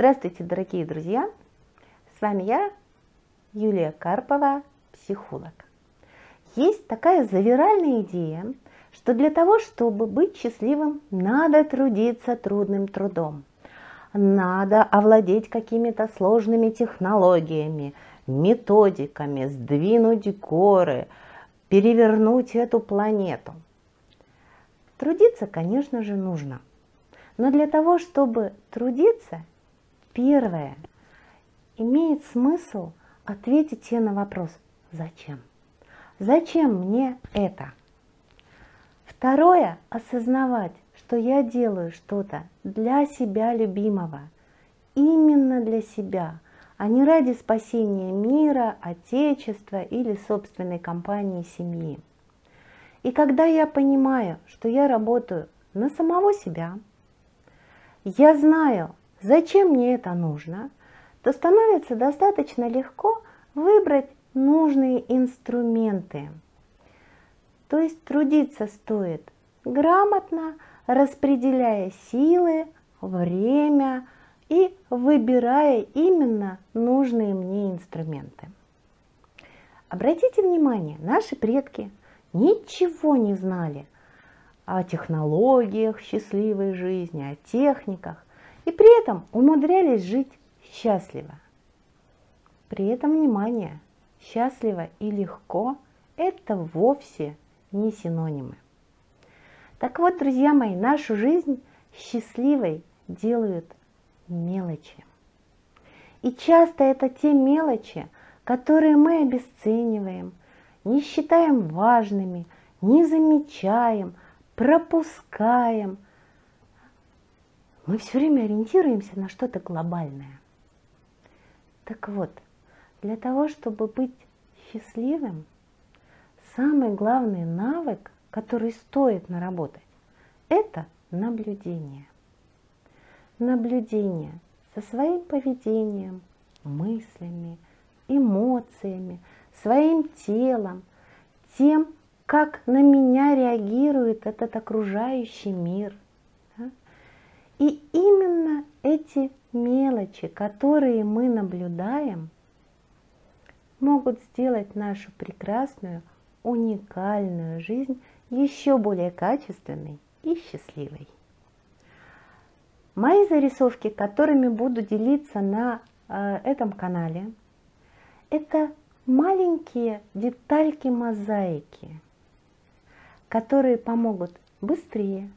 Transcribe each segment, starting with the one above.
Здравствуйте, дорогие друзья! С вами я, Юлия Карпова, психолог. Есть такая завиральная идея, что для того, чтобы быть счастливым, надо трудиться трудным трудом. Надо овладеть какими-то сложными технологиями, методиками, сдвинуть горы, перевернуть эту планету. Трудиться, конечно же, нужно. Но для того, чтобы трудиться, Первое. Имеет смысл ответить себе на вопрос «Зачем?». Зачем мне это? Второе. Осознавать, что я делаю что-то для себя любимого. Именно для себя, а не ради спасения мира, отечества или собственной компании, семьи. И когда я понимаю, что я работаю на самого себя, я знаю, зачем мне это нужно, то становится достаточно легко выбрать нужные инструменты. То есть трудиться стоит грамотно, распределяя силы, время и выбирая именно нужные мне инструменты. Обратите внимание, наши предки ничего не знали о технологиях счастливой жизни, о техниках и при этом умудрялись жить счастливо. При этом, внимание, счастливо и легко – это вовсе не синонимы. Так вот, друзья мои, нашу жизнь счастливой делают мелочи. И часто это те мелочи, которые мы обесцениваем, не считаем важными, не замечаем, пропускаем – мы все время ориентируемся на что-то глобальное. Так вот, для того, чтобы быть счастливым, самый главный навык, который стоит наработать, это наблюдение. Наблюдение со своим поведением, мыслями, эмоциями, своим телом, тем, как на меня реагирует этот окружающий мир – и именно эти мелочи, которые мы наблюдаем, могут сделать нашу прекрасную, уникальную жизнь еще более качественной и счастливой. Мои зарисовки, которыми буду делиться на э, этом канале, это маленькие детальки мозаики, которые помогут быстрее,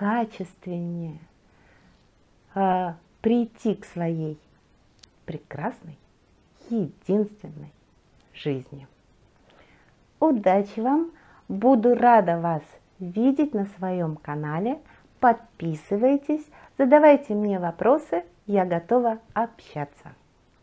качественнее э, прийти к своей прекрасной, единственной жизни. Удачи вам! Буду рада вас видеть на своем канале. Подписывайтесь, задавайте мне вопросы, я готова общаться.